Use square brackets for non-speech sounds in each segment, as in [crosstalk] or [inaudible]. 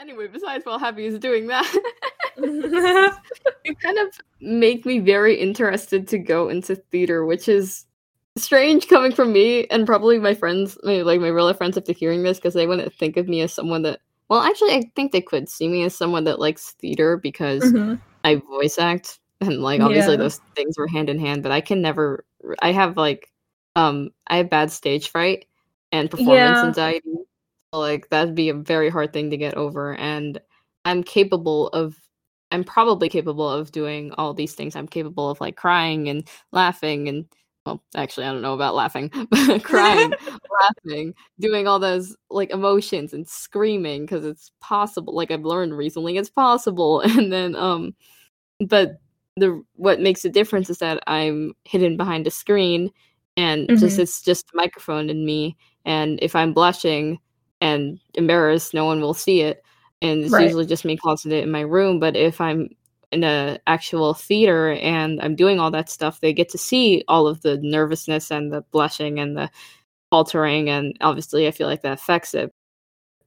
Anyway, besides while Happy is doing that, [laughs] [laughs] you kind of make me very interested to go into theater, which is strange coming from me and probably my friends, my, like my real life friends, after hearing this because they wouldn't think of me as someone that. Well, actually, I think they could see me as someone that likes theater because Mhm. I voice act and like obviously Yeah. those things were hand in hand. But I can never. I have like, um, I have bad stage fright and performance Yeah. anxiety. Like that'd be a very hard thing to get over, and I'm capable of. I'm probably capable of doing all these things. I'm capable of like crying and laughing and well, actually, I don't know about laughing, [laughs] but crying, [laughs] laughing, doing all those like emotions and screaming because it's possible. Like I've learned recently, it's possible. [laughs] And then, um, but the what makes the difference is that I'm hidden behind a screen, and just Mhm. it's just a microphone and me. And if I'm blushing and embarrassed, no one will see it. And it's Right. usually just me closeted in my room. But if I'm in a actual theater and I'm doing all that stuff, they get to see all of the nervousness and the blushing and the faltering, and obviously, I feel like that affects it.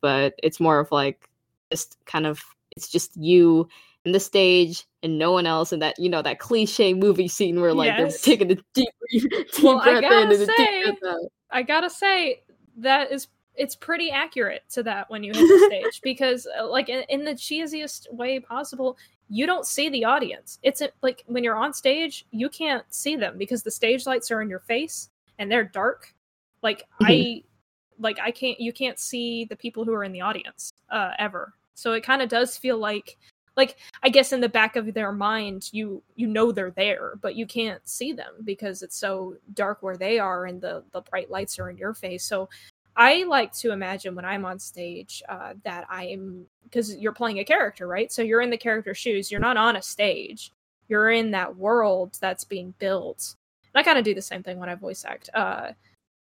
But it's more of like just kind of it's just you and the stage and no one else, and that you know that cliche movie scene where like Yes. they're taking a deep, [laughs] deep Well, breath in gotta and a deep say- breath out. I gotta say that is it's pretty accurate to that when you hit the stage [laughs] because uh, like in, in the cheesiest way possible you don't see the audience. It's a, like when you're on stage you can't see them because the stage lights are in your face and they're dark. Like i like i can't you can't see the people who are in the audience uh ever. So it kind of does feel like like i guess in the back of their mind you you know they're there but you can't see them because it's so dark where they are and the the bright lights are in your face. So i like to imagine when i'm on stage uh, that i'm because you're playing a character right? So you're in the character's shoes. You're not on a stage. You're in that world that's being built. And i kind of do the same thing when i voice act uh,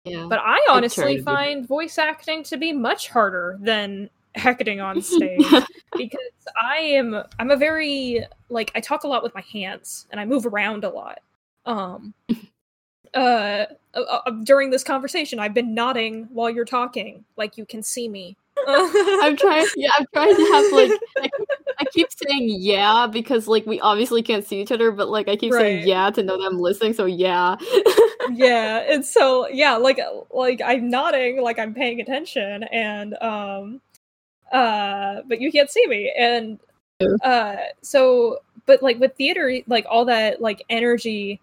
Yeah, but I honestly find voice acting to be much harder than [laughs] acting on stage [laughs] because I am I'm a very like I talk a lot with my hands and I move around a lot. Um [laughs] uh, uh, uh, during this conversation I've been nodding while you're talking like you can see me. [laughs] I'm trying. Yeah, I'm trying to have like. I keep, I keep saying yeah because like we obviously can't see each other, but like I keep Right. saying yeah to know that I'm listening. So yeah. yeah [laughs] and so yeah like like i'm nodding like i'm paying attention and um uh but you can't see me and uh so but like with theater like all that like energy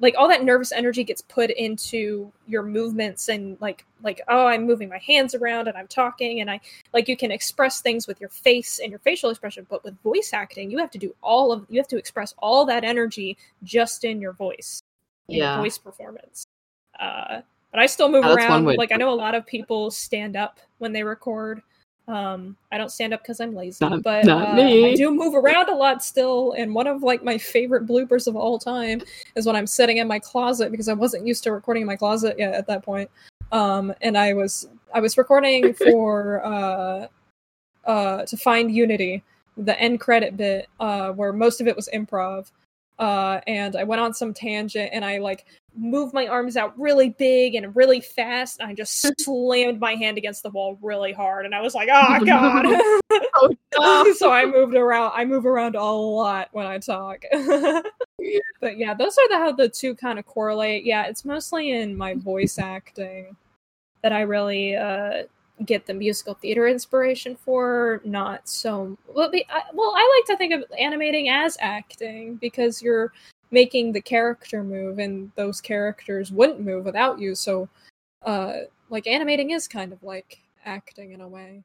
like all that nervous energy gets put into your movements and like like oh i'm moving my hands around and i'm talking and i like you can express things with your face and your facial expression but with voice acting you have to do all of you have to express all that energy just in your voice in your Yeah. voice performance. Uh, but I still move Yeah, around. Like I know a lot of people stand up when they record. Um, I don't stand up because I'm lazy, Not- but not uh. I do move around a lot still. And one of like my favorite bloopers of all time is when I'm sitting in my closet because I wasn't used to recording in my closet yet at that point. Um, and I was I was recording [laughs] for uh, uh, to find Unity, the end credit bit, uh, where most of it was improv. Uh, and I went on some tangent and I like moved my arms out really big and really fast. And I just [laughs] slammed my hand against the wall really hard. And I was like, oh, [laughs] God. Oh, no. [laughs] so I moved around. I move around a lot when I talk. but yeah, those are the, how the two kind of correlate. Yeah, it's mostly in my voice acting that I really uh, get the musical theater inspiration for. Not so well. I, well, I like to think of animating as acting because you're making the character move, and those characters wouldn't move without you. So, uh, like animating is kind of like acting in a way.